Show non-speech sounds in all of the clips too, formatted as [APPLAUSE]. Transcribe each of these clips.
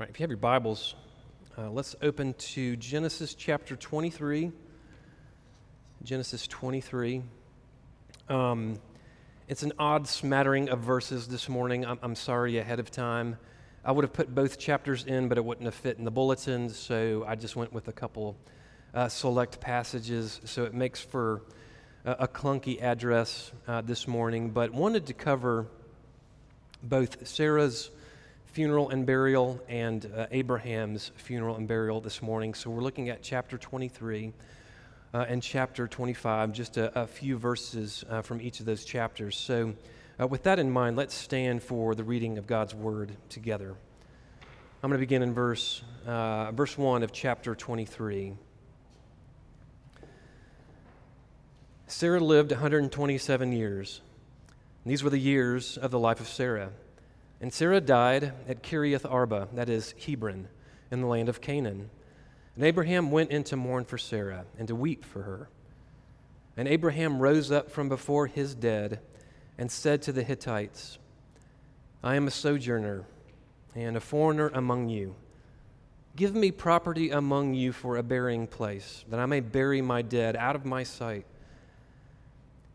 Right, if you have your Bibles, uh, let's open to Genesis chapter 23. Genesis 23. Um, it's an odd smattering of verses this morning. I'm, I'm, sorry ahead of time. I would have put both chapters in, but it wouldn't have fit in the bulletin, so I just went with a couple uh, select passages. So it makes for a, a clunky address uh, this morning, but wanted to cover both Sarah's funeral and burial and uh, Abraham's funeral and burial this morning. So we're looking at chapter 23 uh, and chapter 25, just a, a few verses uh, from each of those chapters. So, uh, with that in mind, let's stand for the reading of God's word together. I'm going to begin in verse, uh, verse 1 of chapter 23. Sarah lived 127 years. These were the years of the life of Sarah. And Sarah died at Kiriath Arba, that is Hebron, in the land of Canaan. And Abraham went in to mourn for Sarah and to weep for her. And Abraham rose up from before his dead and said to the Hittites, I am a sojourner and a foreigner among you. Give me property among you for a burying place, that I may bury my dead out of my sight.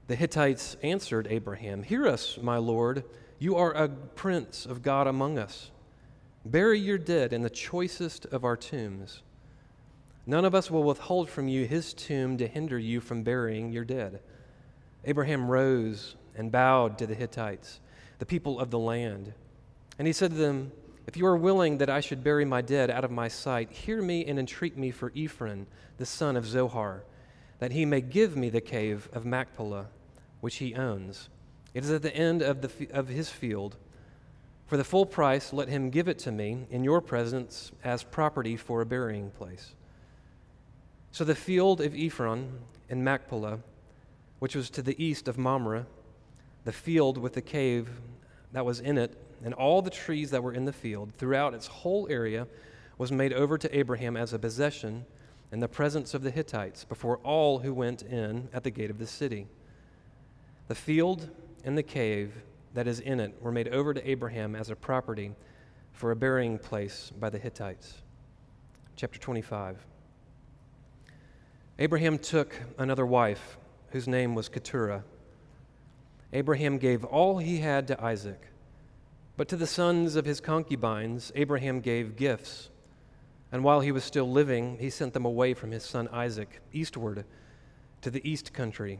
The Hittites answered Abraham, Hear us, my Lord. You are a prince of God among us. Bury your dead in the choicest of our tombs. None of us will withhold from you his tomb to hinder you from burying your dead. Abraham rose and bowed to the Hittites, the people of the land. And he said to them, If you are willing that I should bury my dead out of my sight, hear me and entreat me for Ephron, the son of Zohar, that he may give me the cave of Machpelah, which he owns. It is at the end of, the, of his field. For the full price, let him give it to me in your presence as property for a burying place. So the field of Ephron in Machpelah, which was to the east of Mamre, the field with the cave that was in it, and all the trees that were in the field throughout its whole area, was made over to Abraham as a possession in the presence of the Hittites before all who went in at the gate of the city. The field and the cave that is in it were made over to Abraham as a property for a burying place by the Hittites. Chapter 25. Abraham took another wife whose name was Keturah. Abraham gave all he had to Isaac, but to the sons of his concubines, Abraham gave gifts. And while he was still living, he sent them away from his son Isaac eastward to the east country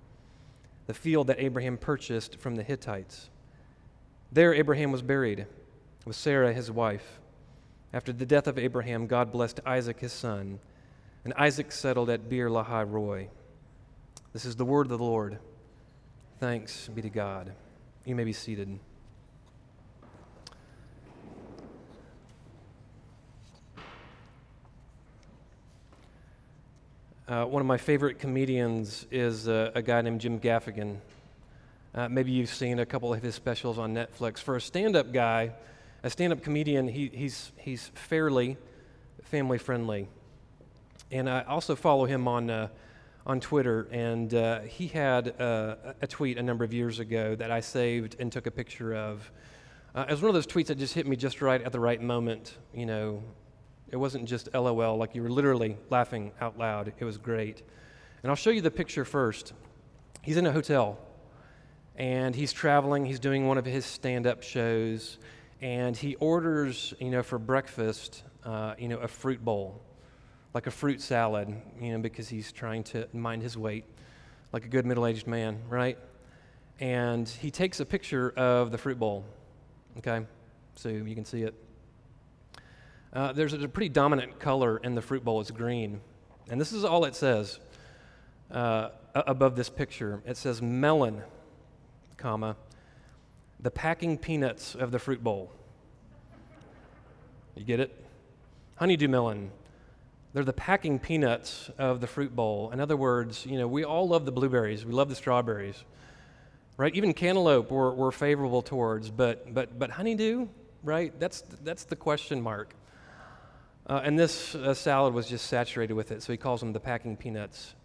the field that Abraham purchased from the Hittites. There, Abraham was buried with Sarah, his wife. After the death of Abraham, God blessed Isaac, his son, and Isaac settled at Beer Lahai Roi. This is the word of the Lord. Thanks be to God. You may be seated. Uh, one of my favorite comedians is uh, a guy named Jim Gaffigan. Uh, maybe you've seen a couple of his specials on Netflix. For a stand up guy, a stand up comedian, he, he's, he's fairly family friendly. And I also follow him on, uh, on Twitter, and uh, he had uh, a tweet a number of years ago that I saved and took a picture of. it was one of those tweets that just hit me just right at the right moment, you know, it wasn't just LOL, like you were literally laughing out loud. It was great. And I'll show you the picture first. He's in a hotel and he's traveling. He's doing one of his stand up shows and he orders, you know, for breakfast, uh, you know, a fruit bowl, like a fruit salad, you know, because he's trying to mind his weight like a good middle aged man, right? And he takes a picture of the fruit bowl, okay? So you can see it. Uh, there's a pretty dominant color in the fruit bowl. It's green. And this is all it says uh, above this picture. It says melon, comma, the packing peanuts of the fruit bowl. You get it? honeydew melon. They're the packing peanuts of the fruit bowl. In other words, you know, we all love the blueberries, we love the strawberries, right? Even cantaloupe we're, we're favorable towards, but, but, but honeydew, right? That's, that's the question mark. Uh, and this uh, salad was just saturated with it, so he calls them the packing peanuts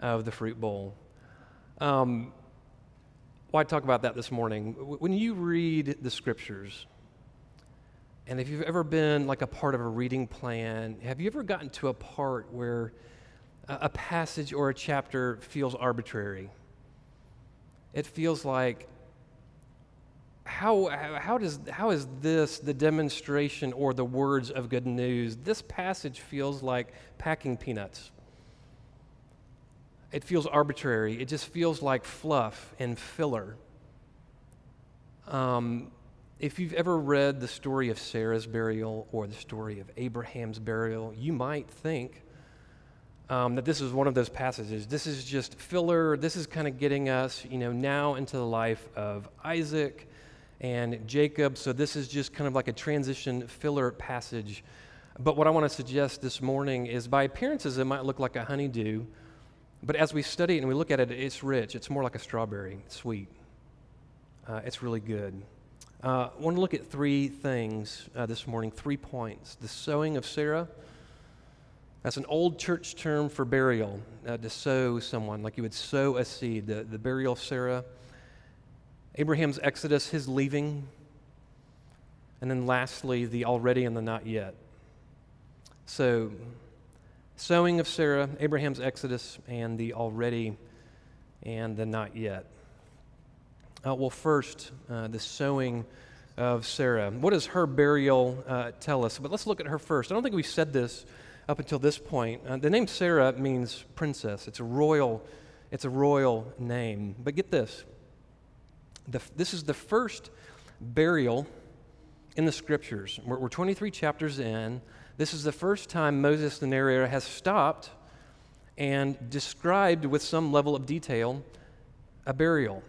of the fruit bowl. Um, why talk about that this morning? When you read the scriptures, and if you've ever been like a part of a reading plan, have you ever gotten to a part where a passage or a chapter feels arbitrary? It feels like, how, how, does, how is this the demonstration or the words of good news? This passage feels like packing peanuts. It feels arbitrary. It just feels like fluff and filler. Um, if you've ever read the story of Sarah's burial or the story of Abraham's burial, you might think um, that this is one of those passages. This is just filler. This is kind of getting us, you know, now into the life of Isaac and Jacob. So this is just kind of like a transition filler passage. But what I want to suggest this morning is by appearances, it might look like a honeydew. But as we study it and we look at it, it's rich. It's more like a strawberry, it's sweet. Uh, it's really good. Uh, I want to look at three things uh, this morning, three points. The sowing of Sarah. That's an old church term for burial, uh, to sow someone, like you would sow a seed, the, the burial of Sarah. Abraham's exodus, his leaving. And then lastly, the already and the not yet. So, sowing of Sarah, Abraham's exodus, and the already and the not yet. Uh, well, first, uh, the sowing of Sarah. What does her burial uh, tell us? But let's look at her first. I don't think we've said this up until this point. Uh, the name Sarah means princess. It's a royal, it's a royal name. But get this: the, this is the first burial in the scriptures. We're, we're 23 chapters in. This is the first time Moses, the narrator, has stopped and described with some level of detail a burial.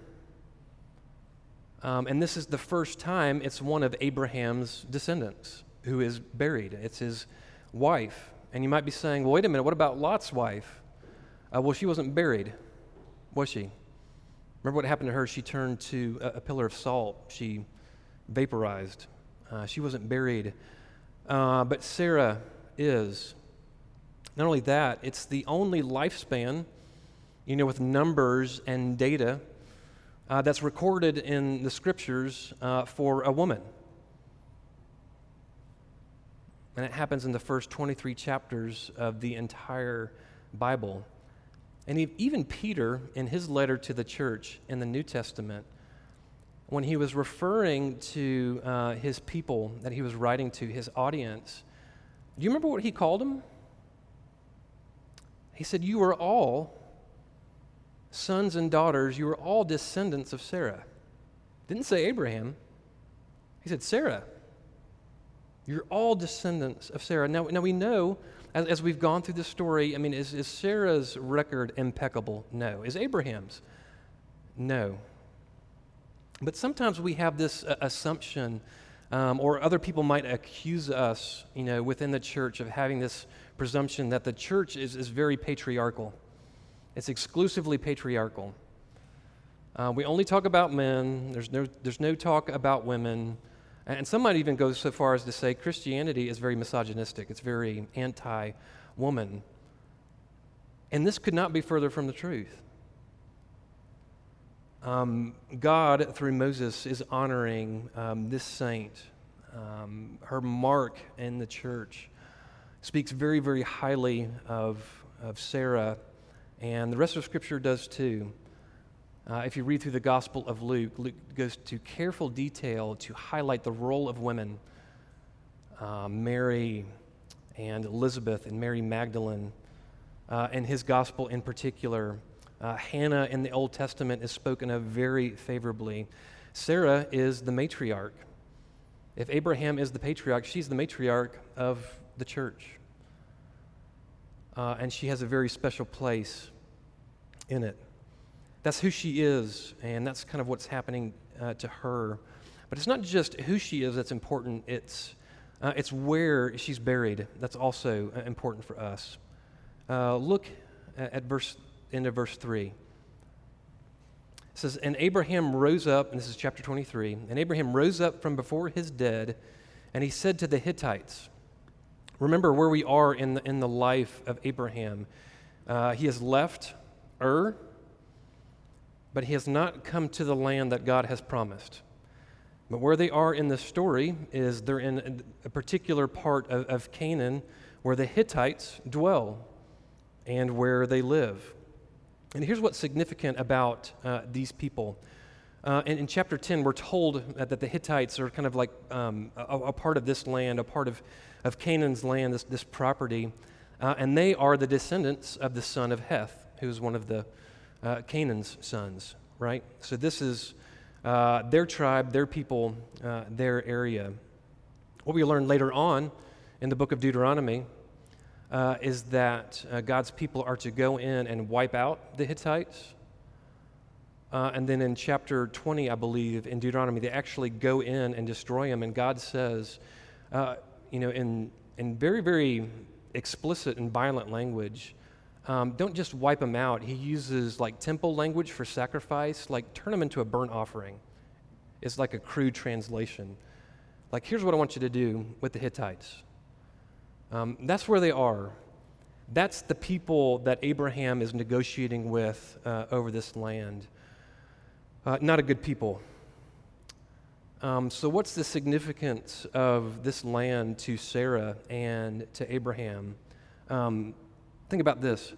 Um, and this is the first time it's one of Abraham's descendants who is buried. It's his wife. And you might be saying, well, wait a minute, what about Lot's wife? Uh, well, she wasn't buried, was she? Remember what happened to her? She turned to a, a pillar of salt, she vaporized. Uh, she wasn't buried. Uh, but Sarah is. Not only that, it's the only lifespan, you know, with numbers and data uh, that's recorded in the scriptures uh, for a woman. And it happens in the first 23 chapters of the entire Bible. And even Peter, in his letter to the church in the New Testament, when he was referring to uh, his people that he was writing to, his audience, do you remember what he called them? He said, You are all sons and daughters, you are all descendants of Sarah. Didn't say Abraham. He said Sarah. You're all descendants of Sarah. Now, now we know, as, as we've gone through the story, I mean, is, is Sarah's record impeccable? No. Is Abraham's? No. But sometimes we have this uh, assumption, um, or other people might accuse us, you know, within the church of having this presumption that the church is, is very patriarchal. It's exclusively patriarchal. Uh, we only talk about men, there's no, there's no talk about women. And some might even go so far as to say Christianity is very misogynistic, it's very anti woman. And this could not be further from the truth. Um, God, through Moses, is honoring um, this saint. Um, her mark in the church speaks very, very highly of, of Sarah and the rest of Scripture does too. Uh, if you read through the Gospel of Luke, Luke goes to careful detail to highlight the role of women. Uh, Mary and Elizabeth and Mary Magdalene, uh, and his Gospel in particular. Uh, Hannah in the Old Testament is spoken of very favorably. Sarah is the matriarch. If Abraham is the patriarch, she's the matriarch of the church uh, and she has a very special place in it. That's who she is, and that's kind of what's happening uh, to her. But it's not just who she is that's important, it's uh, it's where she's buried. That's also uh, important for us. Uh, look at, verse into verse 3. It says, And Abraham rose up, and this is chapter 23, and Abraham rose up from before his dead, and he said to the Hittites, Remember where we are in the, in the life of Abraham. Uh, he has left Ur, but he has not come to the land that God has promised. But where they are in the story is they're in a particular part of, of Canaan where the Hittites dwell and where they live. And here's what's significant about uh, these people. Uh, in, chapter 10, we're told that the Hittites are kind of like um, a, a, part of this land, a part of, of Canaan's land, this, this property. Uh, and they are the descendants of the son of Heth, who's one of the uh, Canaan's sons, right? So this is uh, their tribe, their people, uh, their area. What we learn later on in the book of Deuteronomy uh, is that uh, God's people are to go in and wipe out the Hittites. Uh, and then in chapter 20, I believe, in Deuteronomy, they actually go in and destroy them. And God says, you know, in, in very, very explicit and violent language, um, don't just wipe them out. He uses like temple language for sacrifice, like turn them into a burnt offering. It's like a crude translation. Like, here's what I want you to do with the Hittites. Um, that's where they are. That's the people that Abraham is negotiating with uh, over this land. Uh, not a good people. Um, so, what's the significance of this land to Sarah and to Abraham? Um, Think about this.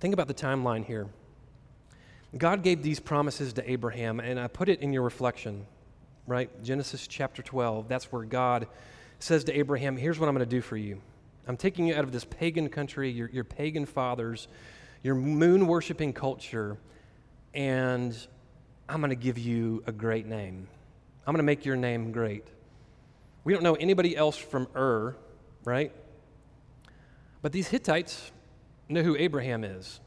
Think about the timeline here. God gave these promises to Abraham, and I put it in your reflection, right? Genesis chapter 12. That's where God says to Abraham, Here's what I'm going to do for you. I'm taking you out of this pagan country, your, your pagan fathers, your moon worshiping culture, and I'm going to give you a great name. I'm going to make your name great. We don't know anybody else from Ur, right? But these Hittites know who Abraham is.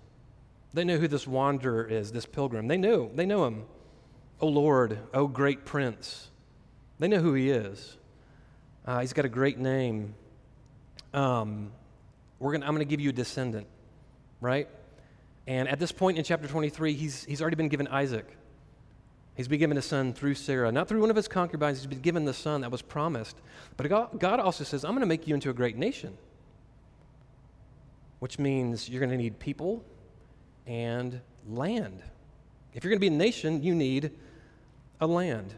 They know who this wanderer is, this pilgrim. They know, they know him. Oh Lord, oh great prince. They know who he is. Uh, he's got a great name. Um, we're gonna, I'm going to give you a descendant, right? And at this point in chapter 23, he's, he's already been given Isaac. He's been given a son through Sarah, not through one of his concubines. He's been given the son that was promised. But God also says, I'm going to make you into a great nation which means you're going to need people and land. If you're going to be a nation, you need a land.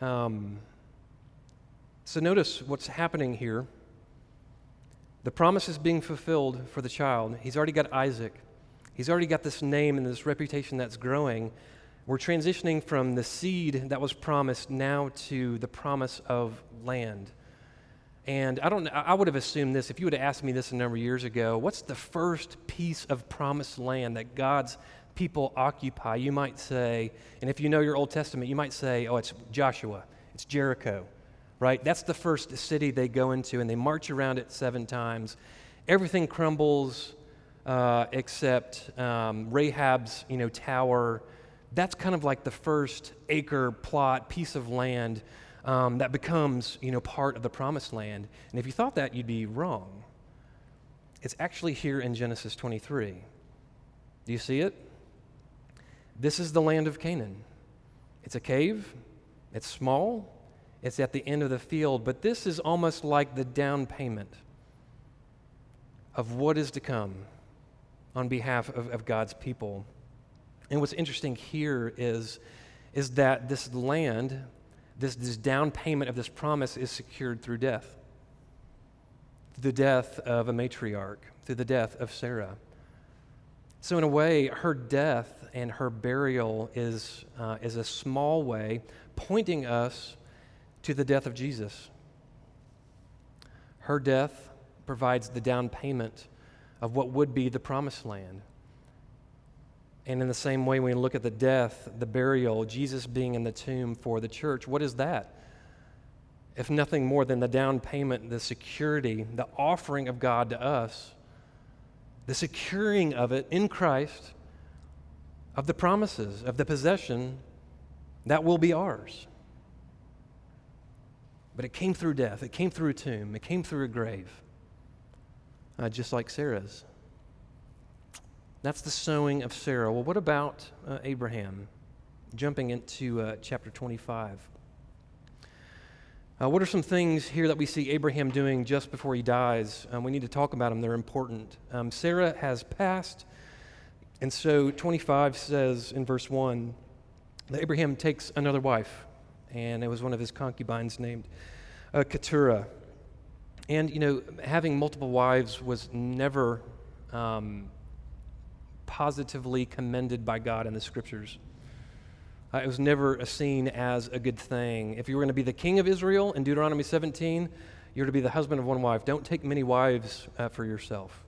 Um, so notice what's happening here. The promise is being fulfilled for the child. He's already got Isaac. He's already got this name and this reputation that's growing. We're transitioning from the seed that was promised now to the promise of land. And I don't I would have assumed this if you would have asked me this a number of years ago. What's the first piece of promised land that God's people occupy? You might say, and if you know your Old Testament, you might say, oh, it's Joshua, it's Jericho, right? That's the first city they go into, and they march around it seven times. Everything crumbles uh, except um, Rahab's, you know, tower. That's kind of like the first acre plot piece of land um, that becomes, you know, part of the promised land. And if you thought that, you'd be wrong. It's actually here in Genesis 23. Do you see it? This is the land of Canaan. It's a cave, it's small, it's at the end of the field, but this is almost like the down payment of what is to come on behalf of, of God's people. And what's interesting here is, is that this land this, this down payment of this promise is secured through death the death of a matriarch, through the death of Sarah. So, in a way, her death and her burial is, uh, is a small way pointing us to the death of Jesus. Her death provides the down payment of what would be the promised land. And in the same way, when we look at the death, the burial, Jesus being in the tomb for the church, what is that? If nothing more than the down payment, the security, the offering of God to us, the securing of it in Christ, of the promises, of the possession that will be ours. but it came through death, it came through a tomb, it came through a grave, uh, just like Sarah's. That's the sowing of Sarah. Well, what about uh, Abraham? Jumping into uh, chapter 25. Uh, what are some things here that we see Abraham doing just before he dies? Um, we need to talk about them, they're important. Um, Sarah has passed, and so 25 says in verse 1 that Abraham takes another wife, and it was one of his concubines named uh, Keturah. And, you know, having multiple wives was never um, positively commended by God in the scriptures. Uh, it was never seen as a good thing. If you were going to be the king of Israel in Deuteronomy 17, you're to be the husband of one wife. Don't take many wives uh, for yourself,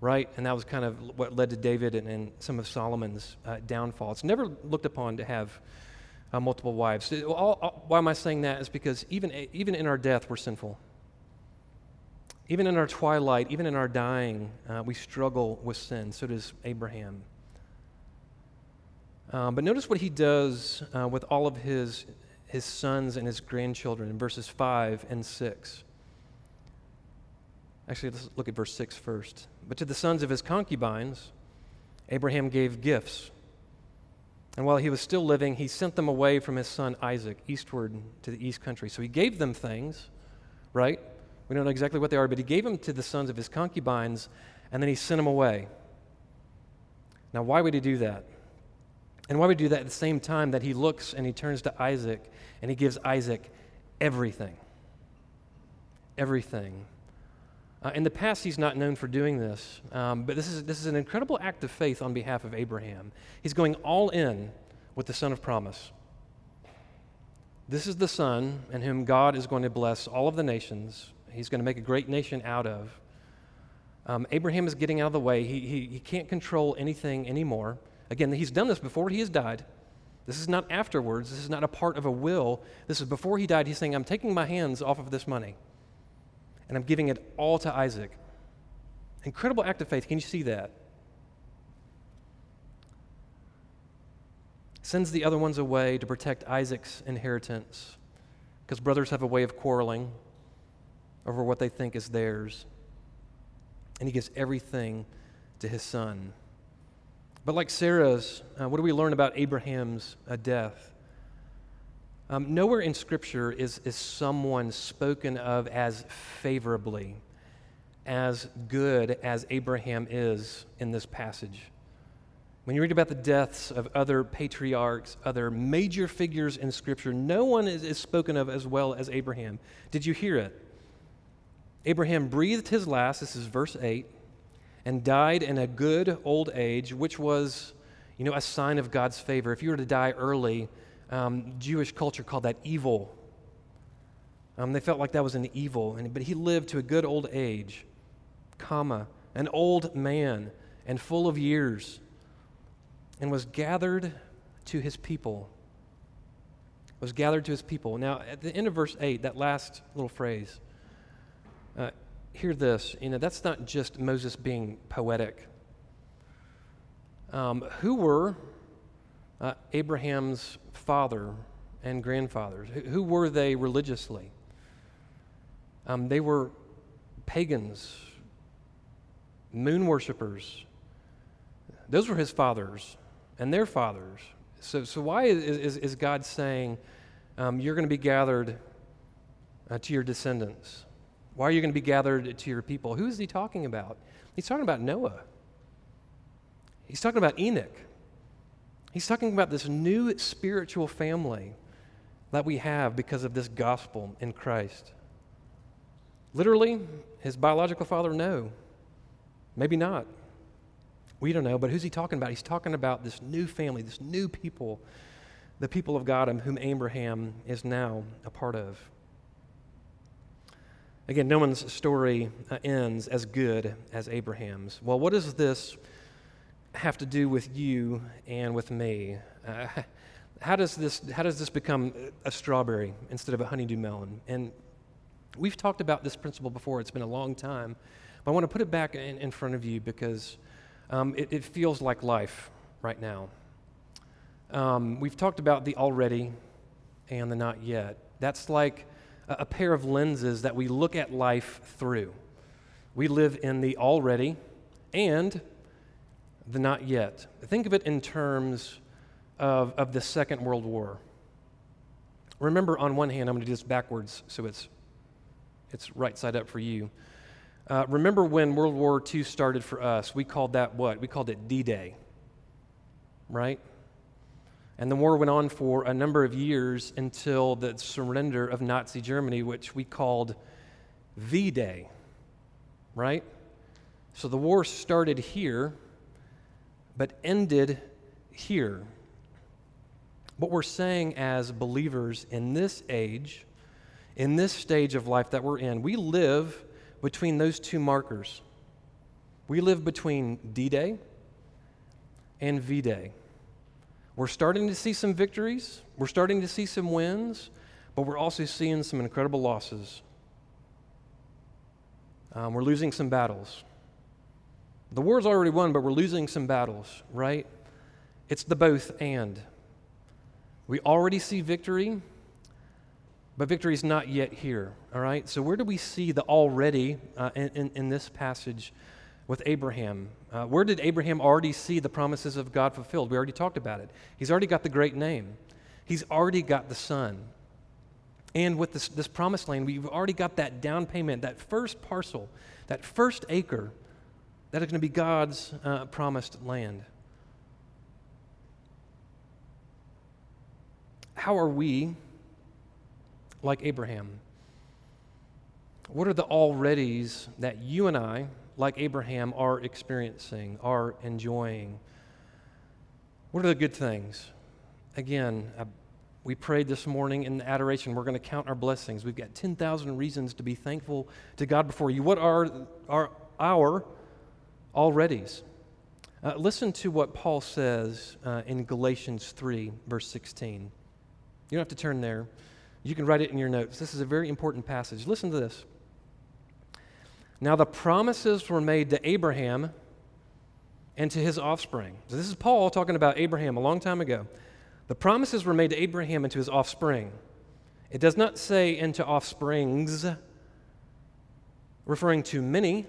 right? And that was kind of what led to David and, and some of Solomon's uh, downfall. It's never looked upon to have uh, multiple wives. All, all, why am I saying that? Is because even, even in our death, we're sinful. Even in our twilight, even in our dying, uh, we struggle with sin. So does Abraham. Um, but notice what he does uh, with all of his, his sons and his grandchildren in verses 5 and 6. Actually, let's look at verse 6 first. But to the sons of his concubines, Abraham gave gifts. And while he was still living, he sent them away from his son Isaac eastward to the east country. So he gave them things, right? We don't know exactly what they are, but he gave them to the sons of his concubines, and then he sent them away. Now, why would he do that? And why would he do that at the same time that he looks and he turns to Isaac and he gives Isaac everything? Everything. Uh, in the past, he's not known for doing this, um, but this is, this is an incredible act of faith on behalf of Abraham. He's going all in with the son of promise. This is the son in whom God is going to bless all of the nations. He's going to make a great nation out of. Um, Abraham is getting out of the way. He, he, he can't control anything anymore. Again, he's done this before he has died. This is not afterwards. This is not a part of a will. This is before he died. He's saying, I'm taking my hands off of this money and I'm giving it all to Isaac. Incredible act of faith. Can you see that? Sends the other ones away to protect Isaac's inheritance because brothers have a way of quarreling over what they think is theirs. And he gives everything to his son. But like Sarah's, uh, what do we learn about Abraham's uh, death? Um, nowhere in Scripture is, is someone spoken of as favorably, as good as Abraham is in this passage. When you read about the deaths of other patriarchs, other major figures in Scripture, no one is, is spoken of as well as Abraham. Did you hear it? Abraham breathed his last, this is verse 8, and died in a good old age, which was, you know, a sign of God's favor. If you were to die early, um, Jewish culture called that evil. Um, they felt like that was an evil, and, but he lived to a good old age, comma, an old man and full of years, and was gathered to his people. Was gathered to his people. Now, at the end of verse 8, that last little phrase, hear this. You know, that's not just Moses being poetic. Um, who were uh, Abraham's father and grandfathers? Who, who were they religiously? Um, they were pagans, moon worshippers. Those were his fathers and their fathers. So, so why is, is, is God saying um, you're going to be gathered uh, to your descendants? Why are you going to be gathered to your people? Who is he talking about? He's talking about Noah. He's talking about Enoch. He's talking about this new spiritual family that we have because of this gospel in Christ. Literally, his biological father, no. Maybe not. We don't know, but who's he talking about? He's talking about this new family, this new people, the people of God um, whom Abraham is now a part of. Again, no one's story uh, ends as good as Abraham's. Well, what does this have to do with you and with me? Uh, [LAUGHS] how, does this, how does this become a strawberry instead of a honeydew melon? And we've talked about this principle before, it's been a long time. But I want to put it back in, in front of you because um, it, it, feels like life right now. Um, we've talked about the already and the not yet. That's like a, pair of lenses that we look at life through. We live in the already and the not yet. Think of it in terms of, of the Second World War. Remember, on one hand, I'm going to do this backwards so it's, it's right side up for you. Uh, remember when World War II started for us? We called that what? We called it D Day, right? And the war went on for a number of years until the surrender of Nazi Germany, which we called V Day, right? So the war started here, but ended here. What we're saying as believers in this age, in this stage of life that we're in, we live between those two markers. We live between D Day and V Day. We're starting to see some victories, we're starting to see some wins, but we're also seeing some incredible losses. Um, we're losing some battles. The war's already won, but we're losing some battles, right? It's the both and. We already see victory, but victory is not yet here, all right? So, where do we see the already uh, in, in, in, this passage with Abraham? Uh, where did Abraham already see the promises of God fulfilled? We already talked about it. He's already got the great name, he's already got the son. And with this, this promised land, we've already got that down payment, that first parcel, that first acre that is going to be God's uh, promised land. How are we like Abraham? What are the alreadys that you and I, like Abraham, are experiencing, are enjoying? What are the good things? Again, I, we prayed this morning in adoration. We're going to count our blessings. We've got 10,000 reasons to be thankful to God before you. What are, are our alreadys? Uh, listen to what Paul says uh, in Galatians 3, verse 16. You don't have to turn there. You can write it in your notes. This is a very important passage. Listen to this. Now, the promises were made to Abraham and to his offspring. So, this is Paul talking about Abraham a long time ago. The promises were made to Abraham and to his offspring. It does not say into offsprings, referring to many.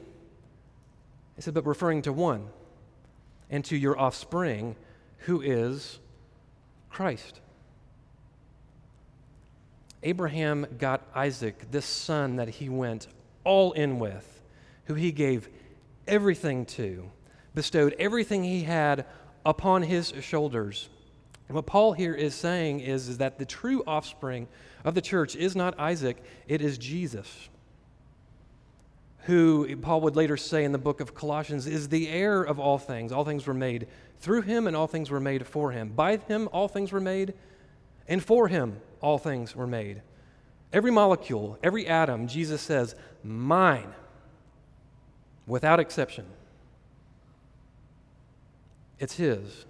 It said, but referring to one, and to your offspring, who is Christ. Abraham got Isaac, this son that he went all in with, who he gave everything to, bestowed everything he had upon his shoulders. And what Paul here is saying is, is that the true offspring of the church is not Isaac, it is Jesus, who Paul would later say in the book of Colossians is the heir of all things. All things were made through him, and all things were made for him. By him, all things were made, and for him, all things were made. Every molecule, every atom, Jesus says, mine, without exception. It's His.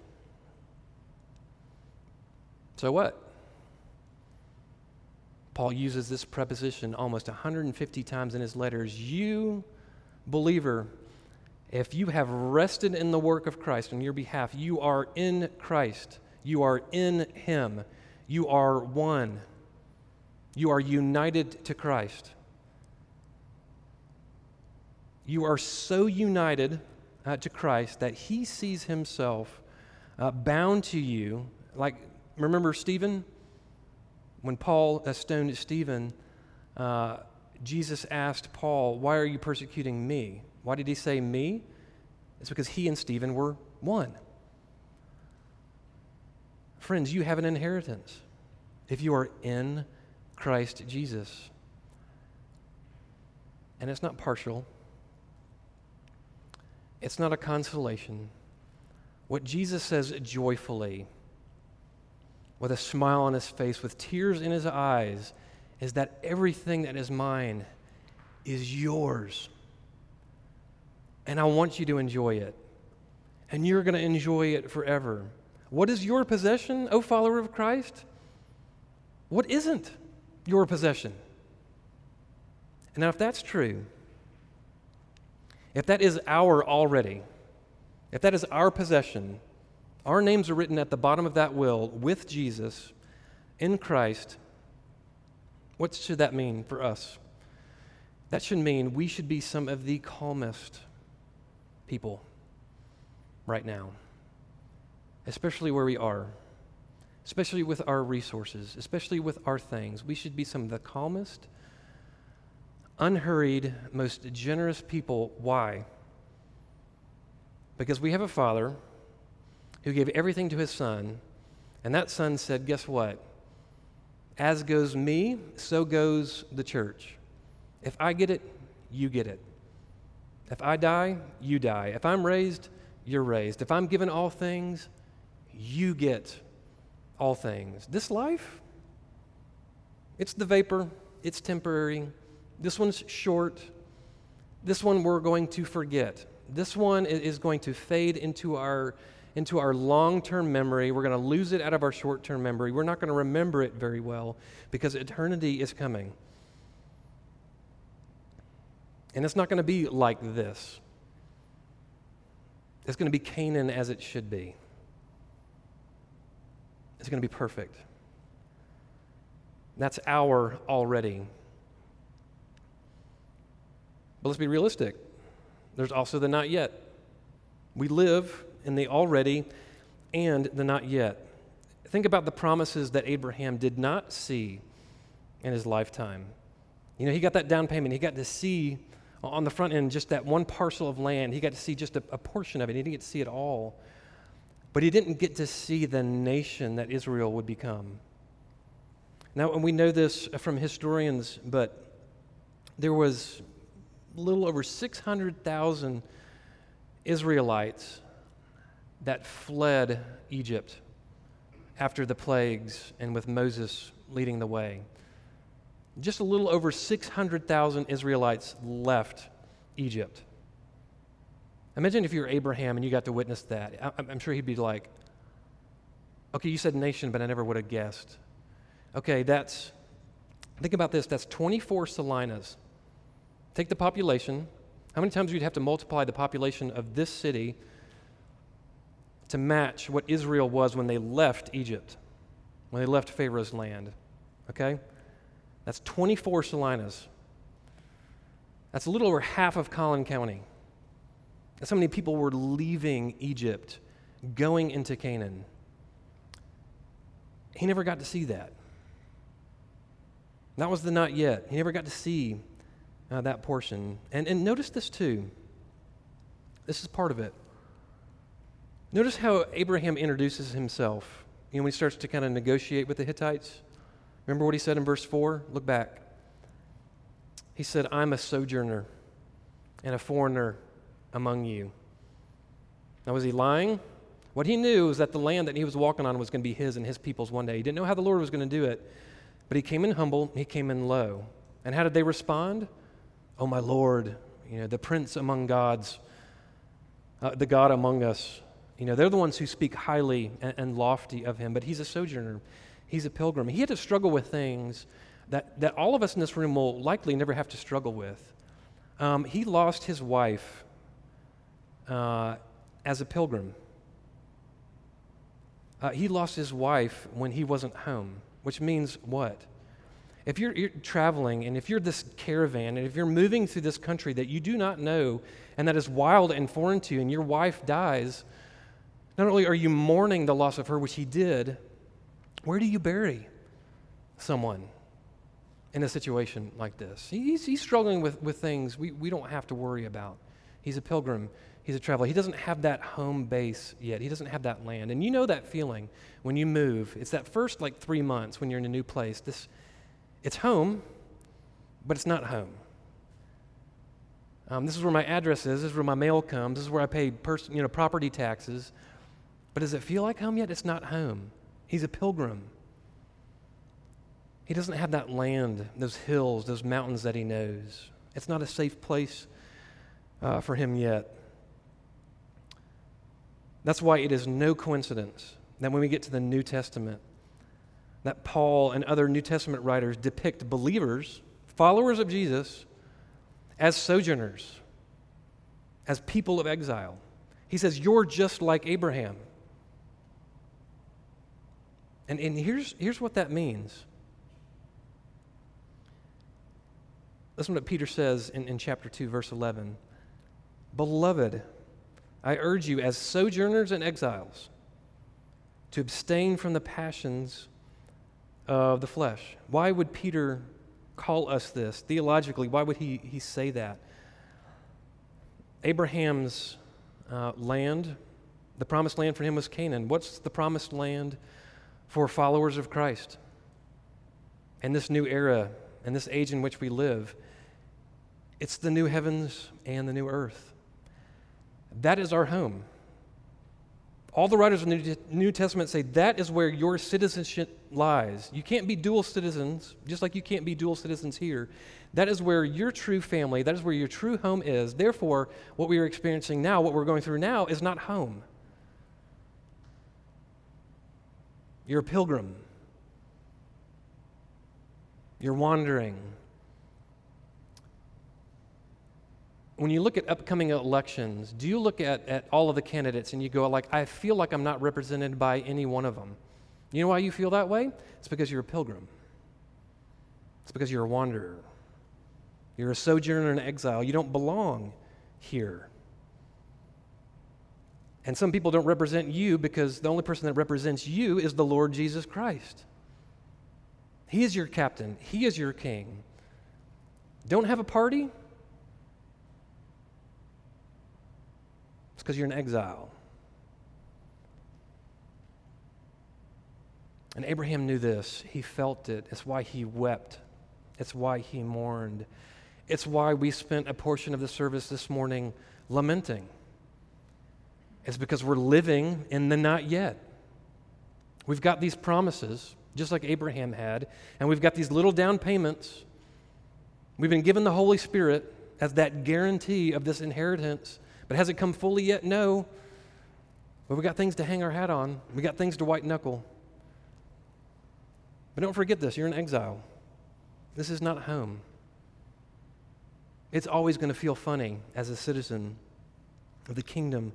So what? Paul uses this preposition almost 150 times in his letters. You, believer, if you have rested in the work of Christ on your behalf, you are in Christ. You are in Him. You are one. You are united to Christ. You are so united uh, to Christ that he sees himself uh, bound to you. Like, remember Stephen? When Paul uh, stoned Stephen, uh, Jesus asked Paul, Why are you persecuting me? Why did he say me? It's because he and Stephen were one. Friends, you have an inheritance if you are in Christ Jesus. And it's not partial, it's not a consolation. What Jesus says joyfully, with a smile on his face, with tears in his eyes, is that everything that is mine is yours. And I want you to enjoy it. And you're going to enjoy it forever. What is your possession, O follower of Christ? What isn't your possession? And now, if that's true, if that is our already, if that is our possession, our names are written at the bottom of that will with Jesus in Christ, What should that mean for us? That should mean we should be some of the calmest people right now, especially where we are, especially with our resources, especially with our things. We should be some of the calmest, unhurried, most generous people. Why? Because we have a father who gave everything to his son, and that son said, Guess what? As goes me, so goes the church. If I get it, you get it. If I die, you die. If I'm raised, you're raised. If I'm given all things, you get all things. This life, it's the vapor, it's temporary. This one's short. This one we're going to forget. This one is going to fade into our into our long-term memory. We're going to lose it out of our short-term memory. We're not going to remember it very well because eternity is coming. And it's not going to be like this. It's going to be Canaan as it should be. It's going to be perfect. That's our already. But let's be realistic. There's also the not yet. We live in the already and the not yet. Think about the promises that Abraham did not see in his lifetime. You know, he got that down payment, he got to see on the front end, just that one parcel of land, he got to see just a, a portion of it. He didn't get to see it all. But he didn't get to see the nation that Israel would become. Now, and we know this from historians, but there was little over 600,000 Israelites that fled Egypt after the plagues and with Moses leading the way just a little over 600,000 Israelites left Egypt. Imagine if you were Abraham and you got to witness that. I'm sure he'd be like, okay, you said nation, but I never would have guessed. Okay, that's, think about this that's 24 Celinas. Take the population. How many times would you'd have to multiply the population of this city to match what Israel was when they left Egypt, when they left Pharaoh's land? Okay? That's 24 Celinas. That's a little over half of Collin County. That's how many people were leaving Egypt, going into Canaan. He never got to see that. That was the not yet. He never got to see uh, that portion. And, and notice this too. This is part of it. Notice how Abraham introduces himself. You know, when he starts to kind of negotiate with the Hittites. Remember what he said in verse 4? Look back. He said, I'm a sojourner and a foreigner among you. Now, was he lying? What he knew was that the land that he was walking on was going to be his and his people's one day. He didn't know how the Lord was going to do it, but he came in humble, he came in low. And how did they respond? Oh, my Lord, you know, the prince among gods, uh, the God among us. You know, they're the ones who speak highly and, and lofty of him, but he's a sojourner. He's a pilgrim. He had to struggle with things that, that all of us in this room will likely never have to struggle with. Um, he lost his wife uh, as a pilgrim. Uh, he lost his wife when he wasn't home, which means what? If you're, you're, traveling and if you're this caravan and if you're moving through this country that you do not know and that is wild and foreign to you and your wife dies, not only are you mourning the loss of her, which he did, where do you bury someone in a situation like this? He's, he's struggling with, with things we, we don't have to worry about. He's a pilgrim, he's a traveler. He doesn't have that home base yet, he doesn't have that land. And you know that feeling when you move. It's that first like three months when you're in a new place. This, it's home, but it's not home. Um, this is where my address is. This is where my mail comes. This is where I pay pers- you know, property taxes. But does it feel like home yet? It's not home. He's a pilgrim. He doesn't have that land, those hills, those mountains that he knows. It's not a safe place uh, for him yet. That's why it is no coincidence that when we get to the New Testament, that Paul and other New Testament writers depict believers, followers of Jesus, as sojourners, as people of exile. He says, You're just like Abraham. And, and here's, here's what that means Listen to what Peter says in, in chapter 2, verse 11. Beloved, I urge you as sojourners and exiles to abstain from the passions of the flesh. Why would Peter call us this? Theologically, why would he, he say that? Abraham's uh, land, the promised land for him was Canaan. What's the promised land for followers of Christ? In this new era, in this age in which we live, it's the new heavens and the new earth. That is our home. All the writers of the New Testament say that is where your citizenship lies. You can't be dual citizens, just like you can't be dual citizens here. That is where your true family, that is where your true home is. Therefore, what we are experiencing now, what we're going through now, is not home. You're a pilgrim. You're wandering. When you look at upcoming elections, do you look at, at all of the candidates and you go, like, I feel like I'm not represented by any one of them? You know why you feel that way? It's because you're a pilgrim. It's because you're a wanderer. You're a sojourner and exile. You don't belong here. And some people don't represent you because the only person that represents you is the Lord Jesus Christ. He is your captain, He is your king. Don't have a party? Because you're in exile. And Abraham knew this. He felt it. It's why he wept. It's why he mourned. It's why we spent a portion of the service this morning lamenting. It's because we're living in the not yet. We've got these promises, just like Abraham had, and we've got these little down payments. We've been given the Holy Spirit as that guarantee of this inheritance. But has it come fully yet? No. But we got things to hang our hat on. We got things to white knuckle. But don't forget this you're in exile. This is not home. It's always going to feel funny as a citizen of the kingdom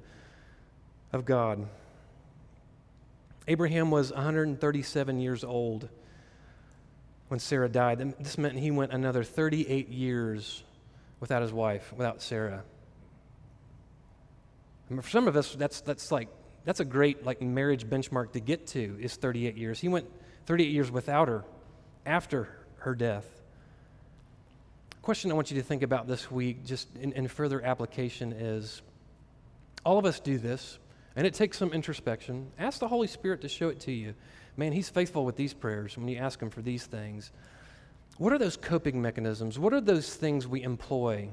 of God. Abraham was 137 years old when Sarah died. This meant he went another 38 years without his wife, without Sarah. And for some of us, that's, that's like, that's a great like marriage benchmark to get to is 38 years. He went 38 years without her after her death. Question I want you to think about this week, just in, in further application, is all of us do this, and it takes some introspection. Ask the Holy Spirit to show it to you. Man, He's faithful with these prayers when you ask Him for these things. What are those coping mechanisms? What are those things we employ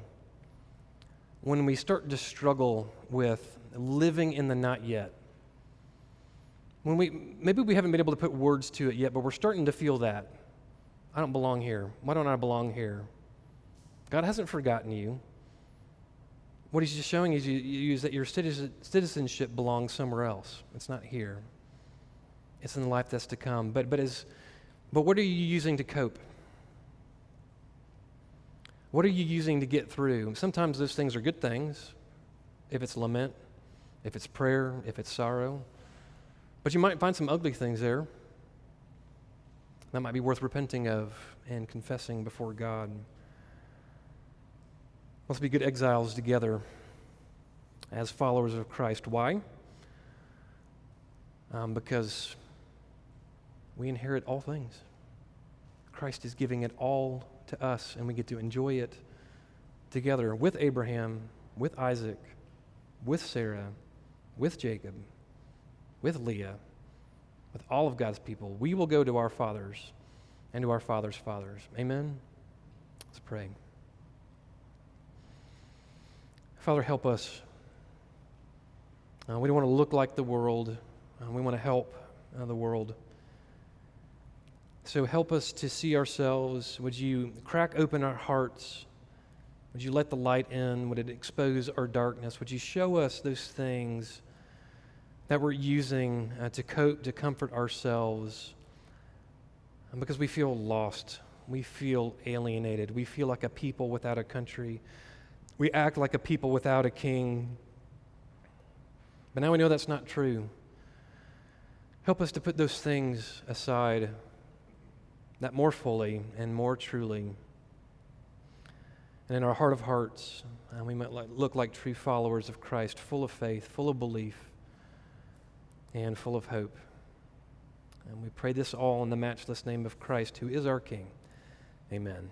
when we start to struggle with living in the not yet. When we maybe we haven't been able to put words to it yet, but we're starting to feel that. I don't belong here. Why don't I belong here? God hasn't forgotten you. What he's just showing is you, you is that your citizenship belongs somewhere else. It's not here. It's in the life that's to come. But but as but what are you using to cope? What are you using to get through? Sometimes those things are good things, if it's lament, if it's prayer, if it's sorrow. But you might find some ugly things there that might be worth repenting of and confessing before God. Let's be good exiles together as followers of Christ. Why? Um, because we inherit all things. Christ is giving it all to us, and we get to enjoy it together with Abraham, with Isaac, with Sarah, with Jacob, with Leah, with all of God's people. We will go to our fathers and to our fathers' fathers. Amen? Let's pray. Father, help us. Uh, we don't want to look like the world. Uh, we want to help uh, the world. So help us to see ourselves. Would you crack open our hearts? Would you let the light in? Would it expose our darkness? Would you show us those things that we're using uh, to cope, to comfort ourselves? And because we feel lost, we feel alienated, we feel like a people without a country, we act like a people without a king. But now we know that's not true. Help us to put those things aside that more fully and more truly And in our heart of hearts, uh, we might look like true followers of Christ, full of faith, full of belief, and full of hope. And we pray this all in the matchless name of Christ, who is our King. Amen.